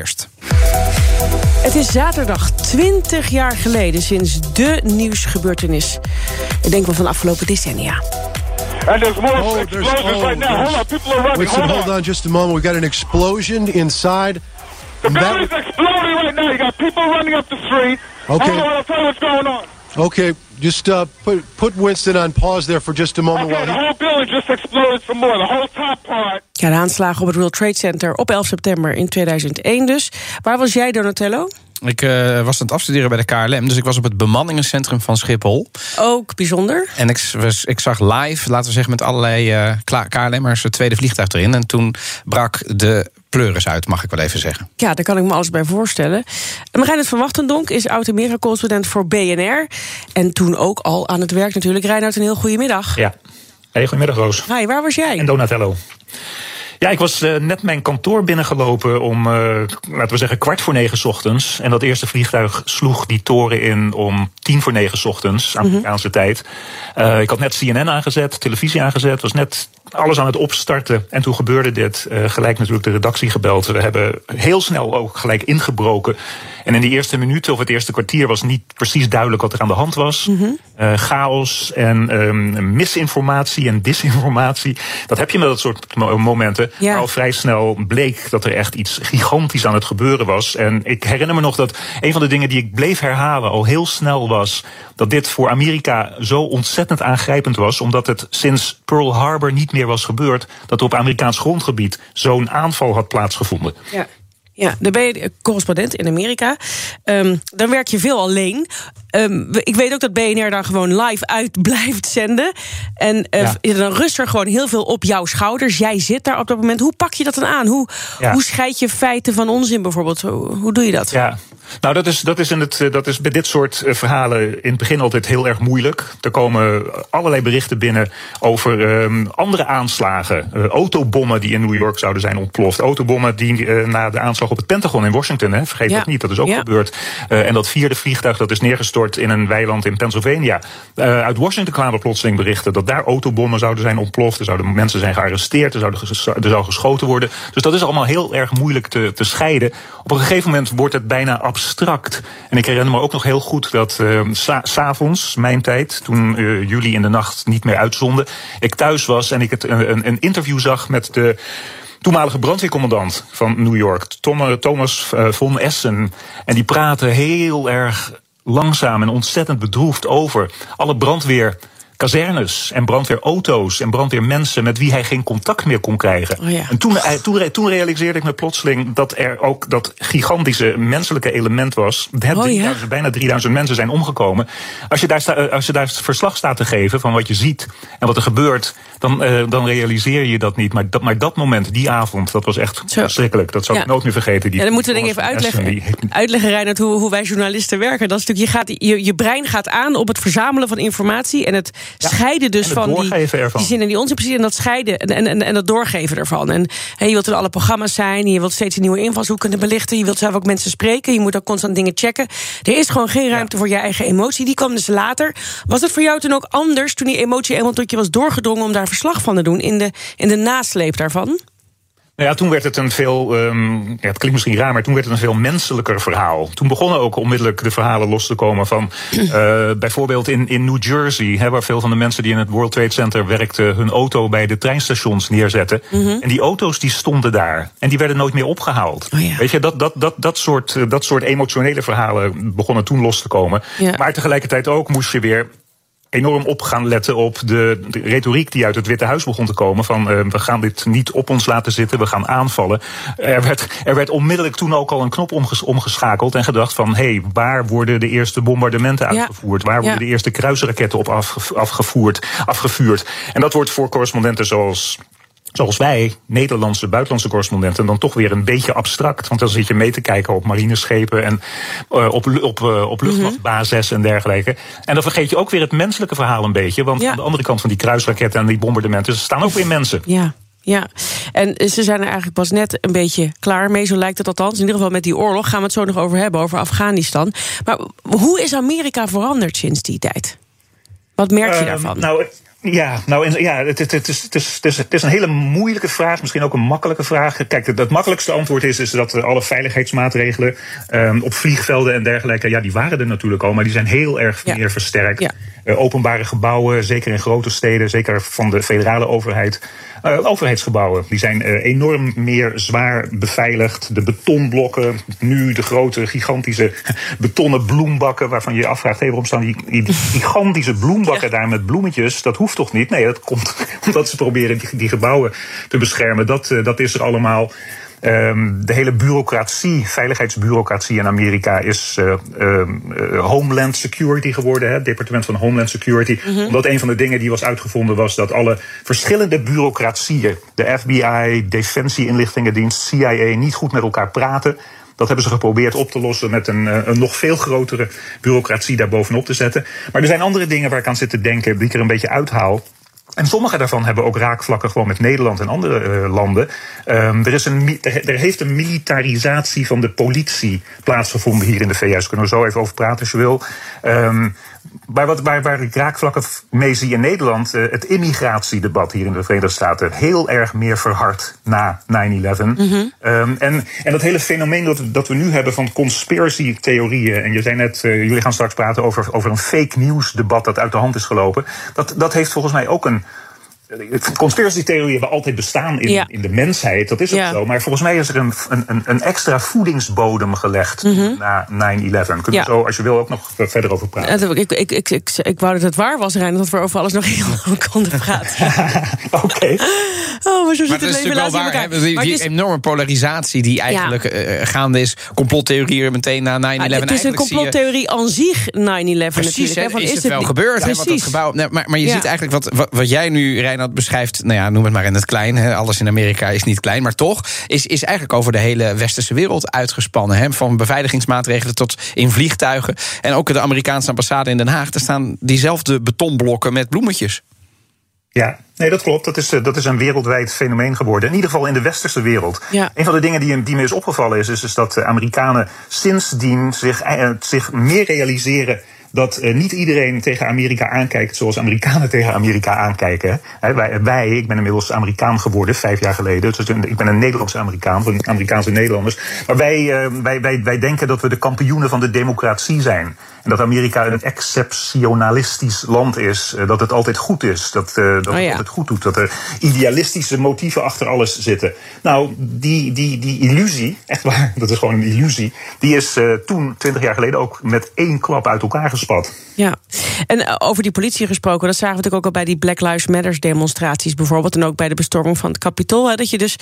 Eerst. Het is zaterdag 20 jaar geleden sinds de nieuwsgebeurtenis. Ik denk wel van de afgelopen decennia. And there's more Oh, there's- explosions oh, right now. there's- Hold on, people are running. Winston, Hold, hold on. just a moment. We got an explosion inside. The building's exploding right now. You got people running up the street. Okay. Hold on, I'll tell you what's going on. Okay, just uh, put put Winston on pause there for just a moment Okay, the while whole building just exploded some more. The whole top part. Ja, de aanslagen op het World Trade Center op 11 september in 2001 dus. Waar was jij, Donatello? Ik eh, was aan het afstuderen bij de KLM, dus ik was op het bemanningencentrum van Schiphol. Ook bijzonder. En ik, was- ik zag live, laten we zeggen, met allerlei eh, Kla- KLM'ers het tweede vliegtuig erin. En toen brak de pleuris uit, mag ik wel even zeggen. Ja, daar kan ik me alles bij voorstellen. En Reinhard van Wachtendonk is oud-Amerika-correspondent voor BNR. En toen ook al aan het werk natuurlijk. Reinhard, een heel goede middag. Ja. Hey, goedemiddag Roos. Hi, waar was jij? En Donatello. Ja, ik was eh, net mijn kantoor binnengelopen om, eh, laten we zeggen, kwart voor negen 's ochtends. En dat eerste vliegtuig sloeg die toren in om tien voor negen 's ochtends, Amerikaanse tijd. Eh, ik had net CNN aangezet, televisie aangezet, was net alles aan het opstarten. En toen gebeurde dit. Eh, gelijk natuurlijk de redactie gebeld. We hebben heel snel ook gelijk ingebroken. En in die eerste minuten of het eerste kwartier was niet precies duidelijk wat er aan de hand was. Eh, chaos en ehm, misinformatie en disinformatie. Dat heb je met dat soort mo- momenten. Ja. Maar al vrij snel bleek dat er echt iets gigantisch aan het gebeuren was. En ik herinner me nog dat een van de dingen die ik bleef herhalen al heel snel was. dat dit voor Amerika zo ontzettend aangrijpend was. omdat het sinds Pearl Harbor niet meer was gebeurd. dat er op Amerikaans grondgebied zo'n aanval had plaatsgevonden. Ja. Ja, dan ben je correspondent in Amerika. Ehm, dan werk je veel alleen. Ehm, ik weet ook dat BNR daar gewoon live uit blijft zenden. En Ja. dan rust er gewoon heel veel op jouw schouders. Jij zit daar op dat moment. Hoe pak je dat dan aan? Hoe, Ja. hoe scheid je feiten van onzin bijvoorbeeld? Hoe, hoe doe je dat? Ja, nou dat is, dat, is in het, eh, dat is bij dit soort eh, verhalen in het begin altijd heel erg moeilijk. Er komen allerlei berichten binnen over ehm, andere aanslagen. Eh, autobommen die in New York zouden zijn ontploft. Autobommen die na de aanslag op het Pentagon in Washington, hè, vergeet Ja. dat niet, dat is ook Ja. gebeurd. En dat vierde vliegtuig dat is neergestort in een weiland in Pennsylvania. Uit Washington kwamen plotseling berichten dat daar autobommen zouden zijn ontploft. Er zouden mensen zijn gearresteerd, er, zouden er zou geschoten worden. Dus dat is allemaal heel erg moeilijk te, te scheiden. Op een gegeven moment wordt het bijna abstract. En ik herinner me ook nog heel goed dat eh, sa- s'avonds, mijn tijd, toen eh, jullie in de nacht niet meer uitzonden, ik thuis was en ik het, een, een- een interview zag met de toenmalige brandweercommandant van New York, Thomas eh, von Essen. En die praten heel erg langzaam en ontzettend bedroefd over alle brandweer. Kazernes en brandweerauto's en brandweermensen met wie hij geen contact meer kon krijgen. Oh ja. En toen, eh, toen, toen realiseerde ik me plotseling dat er ook dat gigantische menselijke element was. Het Oh ja. 3000, bijna 3000 mensen zijn omgekomen. Als je, daar sta, eh, als je daar verslag staat te geven van wat je ziet en wat er gebeurt, dan, eh, dan realiseer je dat niet. Maar dat, maar dat moment, die avond, dat was echt Zo. verschrikkelijk. Dat zou Ja. ik nooit meer vergeten. Die Ja, dan moeten we denk even uitleggen, die- uitleggen Reinhard, hoe, hoe wij journalisten werken. Dat is natuurlijk, je, gaat, je, je brein gaat aan op het verzamelen van informatie... en het scheiden dus van die, ervan. die zin en die onzin precies... en dat scheiden en, en, en, en dat doorgeven ervan. En je wilt in alle programma's zijn, je wilt steeds een nieuwe invalshoek kunnen belichten... je wilt zelf ook mensen spreken, je moet ook constant dingen checken. Er is gewoon geen ruimte voor je eigen emotie, die kwam dus later. Was het voor jou toen ook anders, toen die emotie eenmaal tot je was doorgedrongen... om daar verslag van te doen, in de, in de nasleep daarvan? Nou ja, toen werd het een veel, ehm, ja, het klinkt misschien raar, maar toen werd het een veel menselijker verhaal. Toen begonnen ook onmiddellijk de verhalen los te komen van, eh, bijvoorbeeld in, in New Jersey, hè, waar veel van de mensen die in het World Trade Center werkten, hun auto bij de treinstations neerzetten. En die auto's die stonden daar en die werden nooit meer opgehaald. Oh ja. Weet je, dat, dat, dat, dat, soort, eh, dat soort emotionele verhalen begonnen toen los te komen. Ja. Maar tegelijkertijd ook moest je weer enorm op gaan letten op de, de retoriek die uit het Witte Huis begon te komen. Van uh, we gaan dit niet op ons laten zitten, we gaan aanvallen. Er werd, er werd onmiddellijk toen ook al een knop omges, omgeschakeld en gedacht van hé, hey, waar worden de eerste bombardementen Ja. uitgevoerd? Waar worden Ja. de eerste kruisraketten op afge, afgevoerd, afgevuurd? En dat wordt voor correspondenten zoals zoals wij, Nederlandse buitenlandse correspondenten, dan toch weer een beetje abstract. Want dan zit je mee te kijken op marineschepen en uh, op, op, uh, op luchtmachtbasis en dergelijke. En dan vergeet je ook weer het menselijke verhaal een beetje. Want Ja. aan de andere kant van die kruisraketten en die bombardementen staan ook weer mensen. Ja. Ja, en ze zijn er eigenlijk pas net een beetje klaar mee, zo lijkt het althans. In ieder geval met die oorlog gaan we het zo nog over hebben, over Afghanistan. Maar hoe is Amerika veranderd sinds die tijd? Wat merk je daarvan? Nou, ja, nou, ja het, het, het, is, het, is, het, is, het is een hele moeilijke vraag, misschien ook een makkelijke vraag. Kijk, het, het makkelijkste antwoord is, is dat alle veiligheidsmaatregelen ehm, op vliegvelden en dergelijke, ja, die waren er natuurlijk al, maar die zijn heel erg Ja. meer versterkt. Ja. Eh, openbare gebouwen, zeker in grote steden, zeker van de federale overheid. eh, overheidsgebouwen, die zijn eh, enorm meer zwaar beveiligd. De betonblokken, nu de grote, gigantische betonnen bloembakken, waarvan je je afvraagt, hé, waarom staan die, die gigantische bloembakken daar met bloemetjes? Dat hoeft toch niet? Nee, dat komt omdat ze proberen die, die gebouwen te beschermen. Dat, eh, dat is er allemaal. Ehm, de hele bureaucratie, veiligheidsbureaucratie in Amerika is eh, ehm, eh, Homeland Security geworden, hè, het departement van Homeland Security. Omdat een van de dingen die was uitgevonden was dat alle verschillende bureaucratieën, de FBI, Defensie Inlichtingendienst, CIA, niet goed met elkaar praten. Dat hebben ze geprobeerd op te lossen met een, eh, een nog veel grotere bureaucratie daarbovenop te zetten. Maar er zijn andere dingen waar ik aan zit te denken, die ik er een beetje uithaal. En sommige daarvan hebben ook raakvlakken gewoon met Nederland en andere eh, landen. Ehm, er, is een, er, er heeft een militarisatie van de politie plaatsgevonden hier in de VS. Kunnen we zo even over praten als je wil. Ehm, waar, wat, waar, waar ik raakvlakken mee zie in Nederland, eh, het immigratiedebat hier in de Verenigde Staten, heel erg meer verhard na 9-11. Ehm, en, en dat hele fenomeen dat, dat we nu hebben van conspiracy-theorieën, en je zei net, eh, jullie gaan straks praten over, over een fake news debat dat uit de hand is gelopen, dat, dat heeft volgens mij ook een. Conspiracy-theorieën hebben altijd bestaan in, Ja. in de mensheid, dat is ook Ja. zo. Maar volgens mij is er een, een, een- extra voedingsbodem gelegd na 9-11. Kunnen Mhm. Ja. we zo, als je wil, ook nog verder over praten. Ik, ik, ik, ik, ik wou dat het waar was, Rijn, dat we over alles nog heel lang konden praten. Oké. Oh, maar zo Maar zit het leven wel waar. Die, is- enorme polarisatie die eigenlijk eh, gaande is. Complottheorieën meteen na 9-11. Ah, het is een complottheorie aan zich, 9-11 Precies, natuurlijk. hè, is, het wel gebeurd? Hè, wat dat Precies. gebouw, nee, maar, maar je Ja. ziet eigenlijk wat, wat, wat jij nu, Reinhard, beschrijft. Nou ja, noem het maar in het klein. Hè, alles in Amerika is niet klein. Maar toch is, is eigenlijk over de hele westerse wereld uitgespannen. Hè, van beveiligingsmaatregelen tot in vliegtuigen. En ook de Amerikaanse ambassade in Den Haag. Daar staan diezelfde betonblokken met bloemetjes. Ja, nee, dat klopt. Dat is, eh, dat is een wereldwijd fenomeen geworden. In ieder geval in de westerse wereld. Ja. Een van de dingen die, die me is opgevallen is, is, is dat de Amerikanen sindsdien zich, eh, zich meer realiseren dat eh, niet iedereen tegen Amerika aankijkt zoals Amerikanen tegen Amerika aankijken. Wij, wij, ik ben inmiddels Amerikaan geworden vijf jaar geleden. Dus ik ben een Nederlandse Amerikaan, van Amerikaanse Nederlanders. Maar wij, eh, wij, wij, wij denken dat we de kampioenen van de democratie zijn. En dat Amerika een exceptionalistisch land is. eh, Dat het altijd goed is. Dat, eh, dat Oh het ja. goed doet. Dat er idealistische motieven achter alles zitten. Nou, die, die, die illusie, echt waar, dat is gewoon een illusie. Die is toen, twintig jaar geleden, ook met één klap uit elkaar gespat. Ja, en eh, over die politie gesproken, dat zagen we natuurlijk ook al bij die Black Lives Matter demonstraties bijvoorbeeld. En ook bij de bestorming van het Capitool. Hè, dat je dus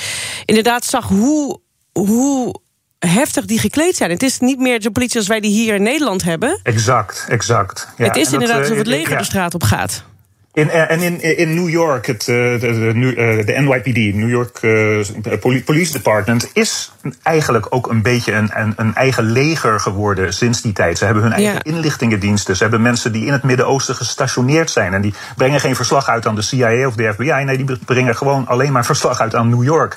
inderdaad zag hoe, hoe heftig die gekleed zijn. Het is niet meer de politie als wij die hier in Nederland hebben. Exact, exact. Ja, het is en dat, inderdaad eh, alsof het leger ja. de straat op gaat. In, eh, en in, in New York, het, eh, de, de, eh, de NYPD, New York eh, Poli- Police Department, is eigenlijk ook een beetje een, een, een eigen leger geworden sinds die tijd. Ze hebben hun eigen Ja. inlichtingendiensten. Ze hebben mensen die in het Midden-Oosten gestationeerd zijn. En die brengen geen verslag uit aan de CIA of de FBI. Nee, die brengen gewoon alleen maar verslag uit aan New York.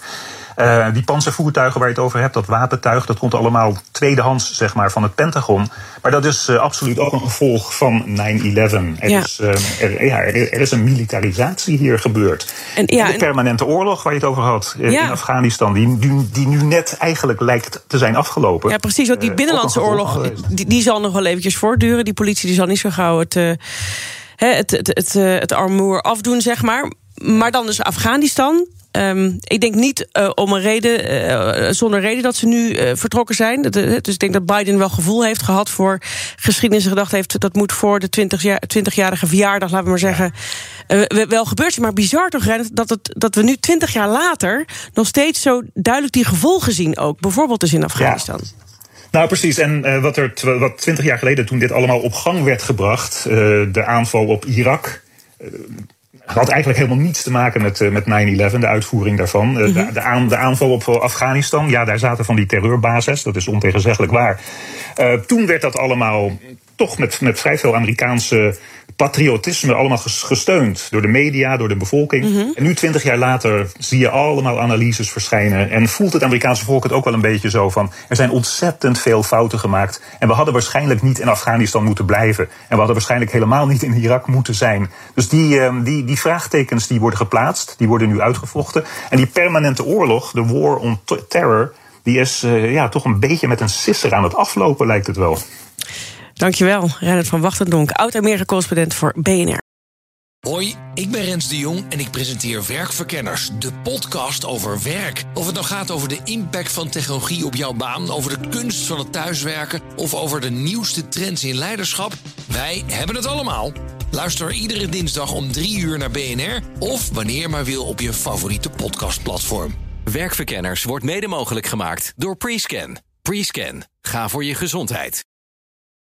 Eh, die panzervoertuigen waar je het over hebt, dat wapentuig, dat komt allemaal tweedehands zeg maar, van het Pentagon. Maar dat is eh, absoluut ook een gevolg van 9-11. Er, Ja. is, eh, er, ja, er, er is een militarisatie hier gebeurd. En, ja, de en- permanente oorlog waar je het over had in Afghanistan, die, die, die nu net eigenlijk lijkt te zijn afgelopen. Ja, precies. Want die binnenlandse oorlog, die, die zal nog wel eventjes voortduren. Die politie die zal niet zo gauw het, het, het, het, het armoer afdoen, zeg maar. Maar dan dus Afghanistan. Ehm, ik denk niet eh, om een reden, eh, zonder reden dat ze nu eh, vertrokken zijn. Dat, eh, dus ik denk dat Biden wel gevoel heeft gehad voor geschiedenis en gedacht heeft... dat moet voor de 20 jaar- 20-jarige verjaardag, laten we maar zeggen... eh, we- wel gebeurd zijn. Maar bizar toch, dat, het, dat we nu 20 jaar later... nog steeds zo duidelijk die gevolgen zien ook. Bijvoorbeeld dus in Afghanistan. Nou, precies. En eh, wat er wat twintig jaar geleden, toen dit allemaal op gang werd gebracht, eh, de aanval op Irak. eh, had eigenlijk helemaal niets te maken met, met 9-11, de uitvoering daarvan. de, de, aan, de, aanval op Afghanistan, ja, daar zaten van die terreurbases, dat is ontegenzeggelijk waar. Toen werd dat allemaal toch met, met vrij veel Amerikaanse patriotisme allemaal gesteund door de media, door de bevolking. Mhm. En nu, twintig jaar later, zie je allemaal analyses verschijnen. En voelt het Amerikaanse volk het ook wel een beetje zo van... er zijn ontzettend veel fouten gemaakt. En we hadden waarschijnlijk niet in Afghanistan moeten blijven. En we hadden waarschijnlijk helemaal niet in Irak moeten zijn. Dus die, ehm, die, die vraagtekens die worden geplaatst, die worden nu uitgevochten. En die permanente oorlog, de war on terror... die is uh, ja, toch een beetje met een sisser aan het aflopen, lijkt het wel. Dankjewel, Reinhard van Wachtendonk, oud-Amerika-correspondent voor BNR. Hoi, ik ben Rens de Jong en ik presenteer Werkverkenners, de podcast over werk. Of het nou gaat over de impact van technologie op jouw baan, over de kunst van het thuiswerken of over de nieuwste trends in leiderschap, wij hebben het allemaal. Luister iedere dinsdag om drie uur naar BNR of wanneer maar wil op je favoriete podcastplatform. Werkverkenners wordt mede mogelijk gemaakt door Prescan. Prescan. Ga voor je gezondheid.